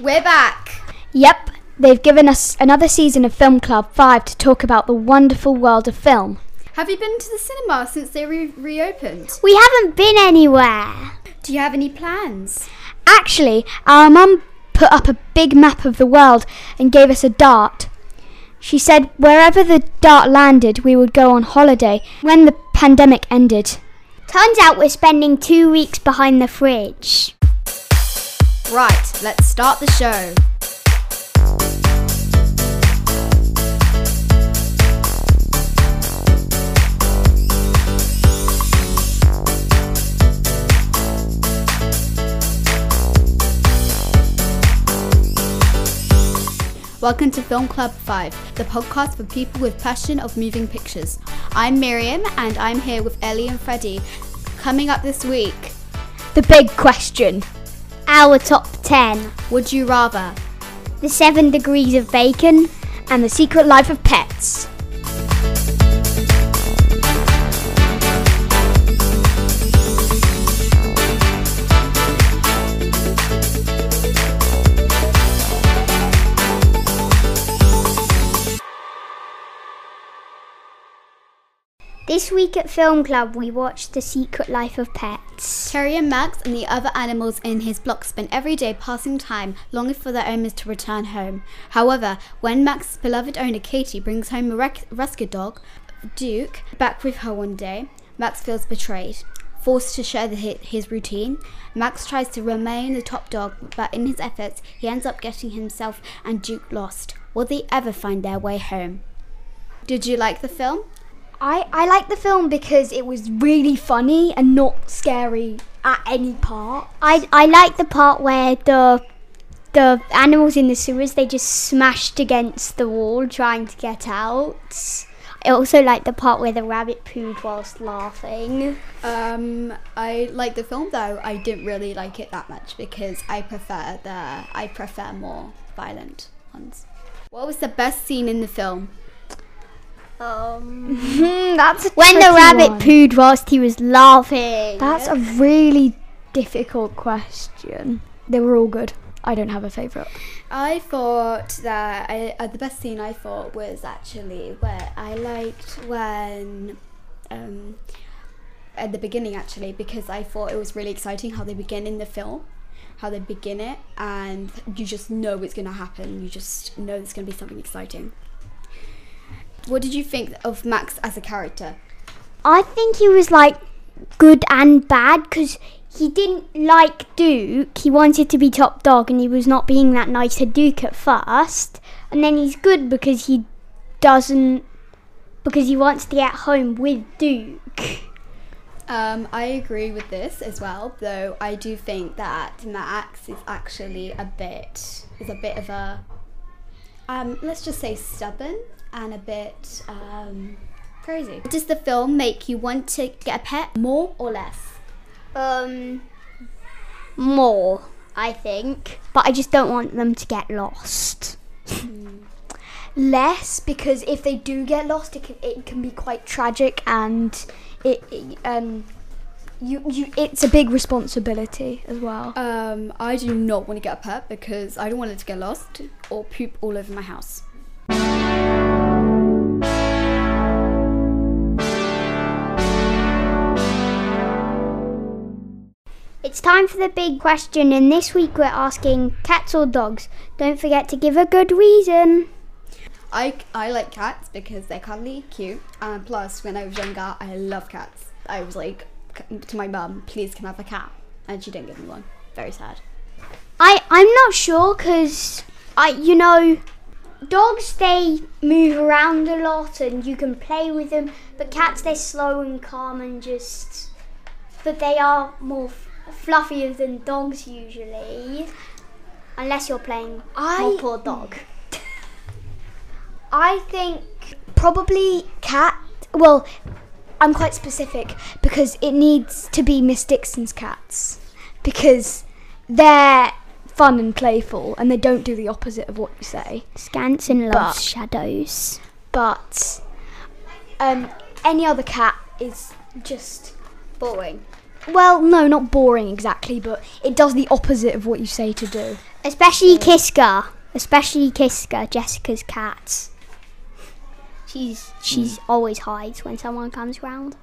We're back. Yep, they've given us another season of Film Club 5 to talk about the wonderful world of film. Have you been to the cinema since they re- reopened? We haven't been anywhere. Do you have any plans? Actually, our mum put up a big map of the world and gave us a dart. She said wherever the dart landed, we would go on holiday when the pandemic ended. Turns out we're spending two weeks behind the fridge. Right, let's start the show. Welcome to Film Club 5, the podcast for people with passion of moving pictures. I'm Miriam and I'm here with Ellie and Freddie. Coming up this week, The big question. Our top 10 would you rather? The Seven Degrees of Bacon. And the secret life of pets. This week at Film Club, we watched The Secret Life of Pets. Terry and Max and the other animals in his block spend every day passing time, longing for their owners to return home. However, when Max's beloved owner Katie brings home a rec- rescue dog, Duke, back with her one day, Max feels betrayed. Forced to share the, his routine, Max tries to remain the top dog, but in his efforts, he ends up getting himself and Duke lost. Will they ever find their way home? Did you like the film? I, I like the film because it was really funny and not scary at any part. I, I like the part where the the animals in the sewers they just smashed against the wall trying to get out. I also like the part where the rabbit pooed whilst laughing. Um, I like the film though. I didn't really like it that much because I prefer the I prefer more violent ones. What was the best scene in the film? Um, That's a when the rabbit one. pooed whilst he was laughing. That's a really difficult question. They were all good. I don't have a favourite. I thought that I, uh, the best scene I thought was actually where I liked when um, at the beginning actually because I thought it was really exciting how they begin in the film, how they begin it, and you just know it's going to happen. You just know it's going to be something exciting. What did you think of Max as a character? I think he was like good and bad because he didn't like Duke. He wanted to be top dog and he was not being that nice to Duke at first. And then he's good because he doesn't, because he wants to get home with Duke. Um, I agree with this as well, though I do think that Max is actually a bit is a bit of a um, let's just say stubborn and a bit um, crazy. Does the film make you want to get a pet more or less? Um, more, I think. But I just don't want them to get lost. Less because if they do get lost, it can, it can be quite tragic and it, it um you you it's a big responsibility as well. Um, I do not want to get a pet because I don't want it to get lost or poop all over my house. It's time for the big question, and this week we're asking cats or dogs. Don't forget to give a good reason. I, I like cats because they're cuddly, cute, and plus when I was younger, I love cats. I was like to my mum, please can I have a cat, and she didn't give me one. Very sad. I I'm not sure because I you know dogs they move around a lot and you can play with them, but cats they're slow and calm and just but they are more fluffier than dogs usually. Unless you're playing I- poor dog. I think probably cat. Well, I'm quite specific because it needs to be Miss Dixon's cats because they're fun and playful and they don't do the opposite of what you say. Scanson loves But- shadows. But um, any other cat is just Boring. Well, no, not boring exactly, but it does the opposite of what you say to do. Especially Kiska. Especially Kiska, Jessica's cat. She's hmm. she's always hides when someone comes round.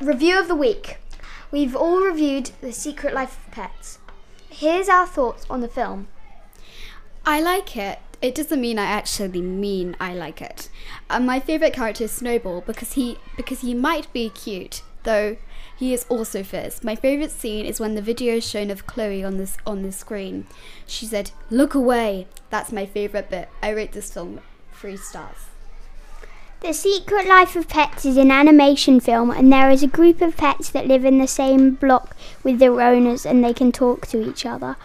Review of the week. We've all reviewed The Secret Life of Pets. Here's our thoughts on the film. I like it. It doesn't mean I actually mean I like it. Uh, my favorite character is Snowball because he because he might be cute, though he is also fierce. My favorite scene is when the video is shown of Chloe on this on the screen. She said, "Look away." That's my favorite bit. I rate this film three stars. The Secret Life of Pets is an animation film, and there is a group of pets that live in the same block with their owners and they can talk to each other.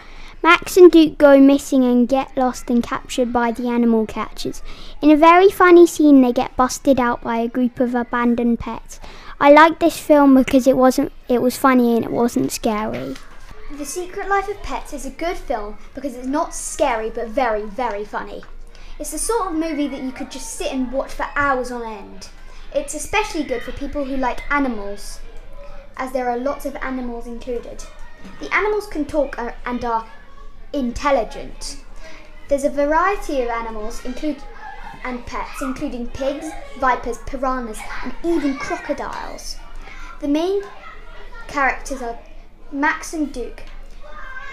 Max and Duke go missing and get lost and captured by the animal catchers. In a very funny scene, they get busted out by a group of abandoned pets. I like this film because it wasn't it was funny and it wasn't scary. The Secret Life of Pets is a good film because it's not scary but very, very funny. It's the sort of movie that you could just sit and watch for hours on end. It's especially good for people who like animals, as there are lots of animals included. The animals can talk and are intelligent. There's a variety of animals include and pets, including pigs, vipers, piranhas, and even crocodiles. The main characters are Max and Duke,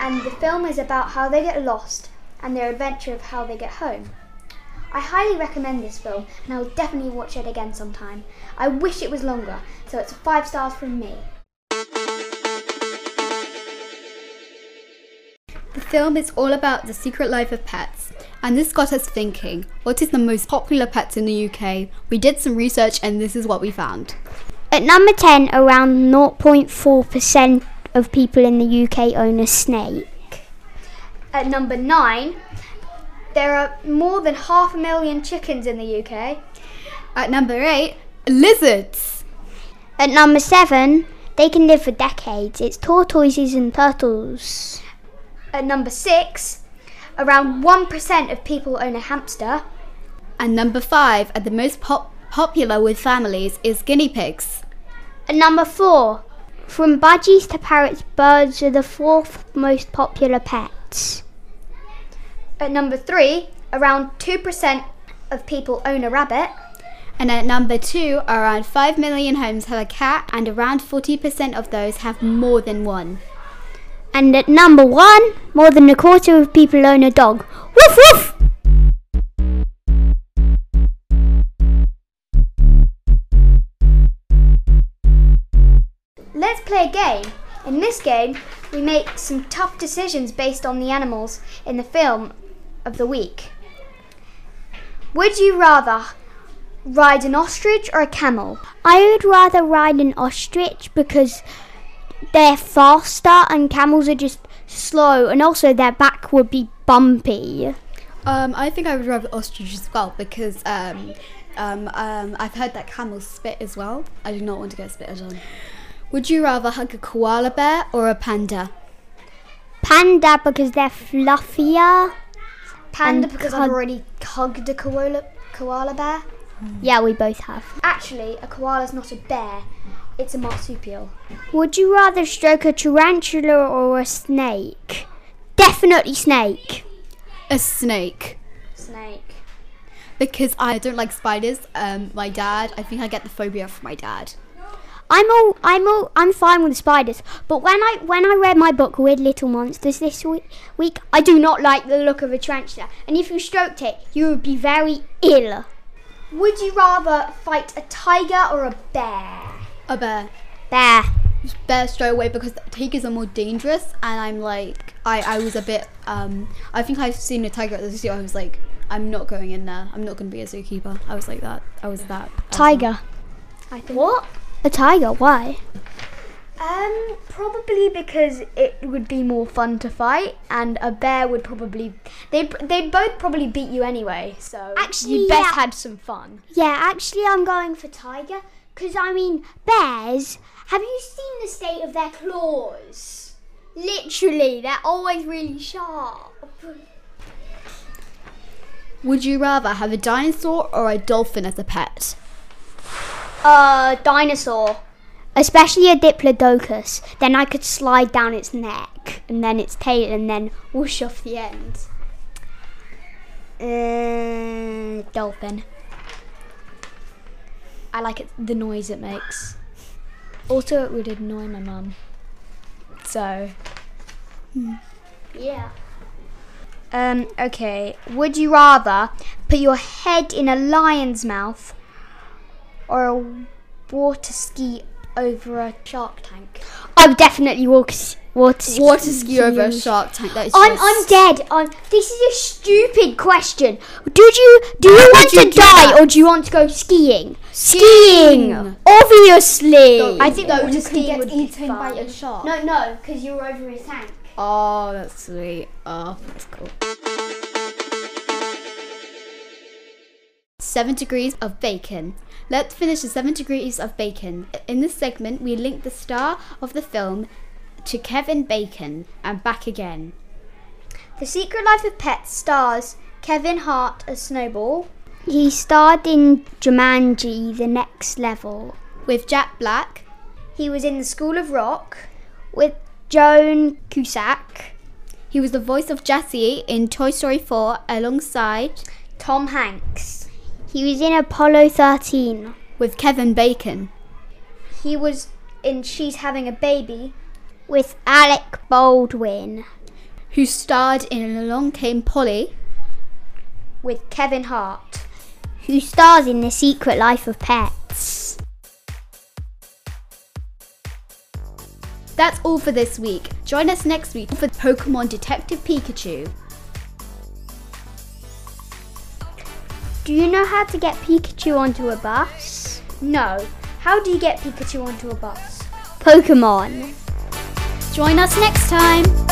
and the film is about how they get lost and their adventure of how they get home. I highly recommend this film, and I will definitely watch it again sometime. I wish it was longer, so it's five stars from me. Film is all about the secret life of pets, and this got us thinking what is the most popular pets in the UK? We did some research, and this is what we found. At number 10, around 0.4% of people in the UK own a snake. At number nine, there are more than half a million chickens in the UK. At number 8, lizards. At number 7, they can live for decades. It's tortoises and turtles. At number six, around 1% of people own a hamster. And number 5, and the most pop- popular with families, is guinea pigs. At number 4, from budgies to parrots, birds are the fourth most popular pets. At number three, around 2% of people own a rabbit. And at number 2, around 5 million homes have a cat, and around 40% of those have more than one. And at number 1, more than a quarter of people own a dog. Woof woof! Let's play a game. In this game, we make some tough decisions based on the animals in the film of the week. Would you rather ride an ostrich or a camel? I would rather ride an ostrich because they're faster and camels are just slow and also their back would be bumpy. Um, I think I would rather ostrich as well because um, um, um, I've heard that camels spit as well. I do not want to get spitted on. Would you rather hug a koala bear or a panda? Panda because they're fluffier. Panda because hug- I've already hugged a koala, koala bear. Yeah, we both have. Actually, a koala is not a bear, it's a marsupial. Would you rather stroke a tarantula or a snake? Definitely snake. A snake. Snake. Because I don't like spiders. Um, my dad, I think I get the phobia from my dad. I'm all I'm all I'm fine with spiders, but when I when I read my book Weird Little Monsters this week, week I do not like the look of a tarantula, and if you stroked it, you would be very ill. Would you rather fight a tiger or a bear? A bear. Bear. Bear straight away because tigers are more dangerous, and I'm like, I, I was a bit, um, I think I've seen a tiger at the zoo. I was like, I'm not going in there. I'm not going to be a zookeeper. I was like that. I was that. Tiger. I think. What? A tiger? Why? Um, probably because it would be more fun to fight, and a bear would probably they'd they'd both probably beat you anyway. So Actually, you'd best yeah. had some fun. Yeah, actually, I'm going for tiger because I mean bears. Have you seen the state of their claws? Literally, they're always really sharp. Would you rather have a dinosaur or a dolphin as a pet? A dinosaur. Especially a diplodocus. Then I could slide down its neck and then its tail and then whoosh off the end. Uh, dolphin. I like it, the noise it makes. Also, it would annoy my mum. So, Yeah. Um, okay. Would you rather put your head in a lion's mouth or a water ski over a Shark Tank. I would definitely walk water ski. Water ski over a Shark Tank. That is I'm, just- I'm dead. I'm, this is a stupid question. Did you do you want to die that? or do you want to go skiing? Skiing. obviously. I think No, water skiing get would be eaten by a shark. no, no, because you're over his tank. Oh, that's sweet. Oh, that's cool. Seven degrees of bacon. Let's finish the seven degrees of bacon. In this segment, we link the star of the film to Kevin Bacon and back again. The Secret Life of Pets stars Kevin Hart as Snowball. He starred in Jumanji: The Next Level. With Jack Black, He was in The School of Rock with Joan Cusack, he was the voice of Jessie in Toy Story 4 alongside Tom Hanks. He was in Apollo 13. with Kevin Bacon. He was in She's Having a Baby with Alec Baldwin who starred in Along Came Polly, with Kevin Hart, who stars in The Secret Life of Pets. That's all for this week. Join us next week for Pokemon Detective Pikachu. Do you know how to get Pikachu onto a bus? No. How do you get Pikachu onto a bus? Pokemon. Join us next time.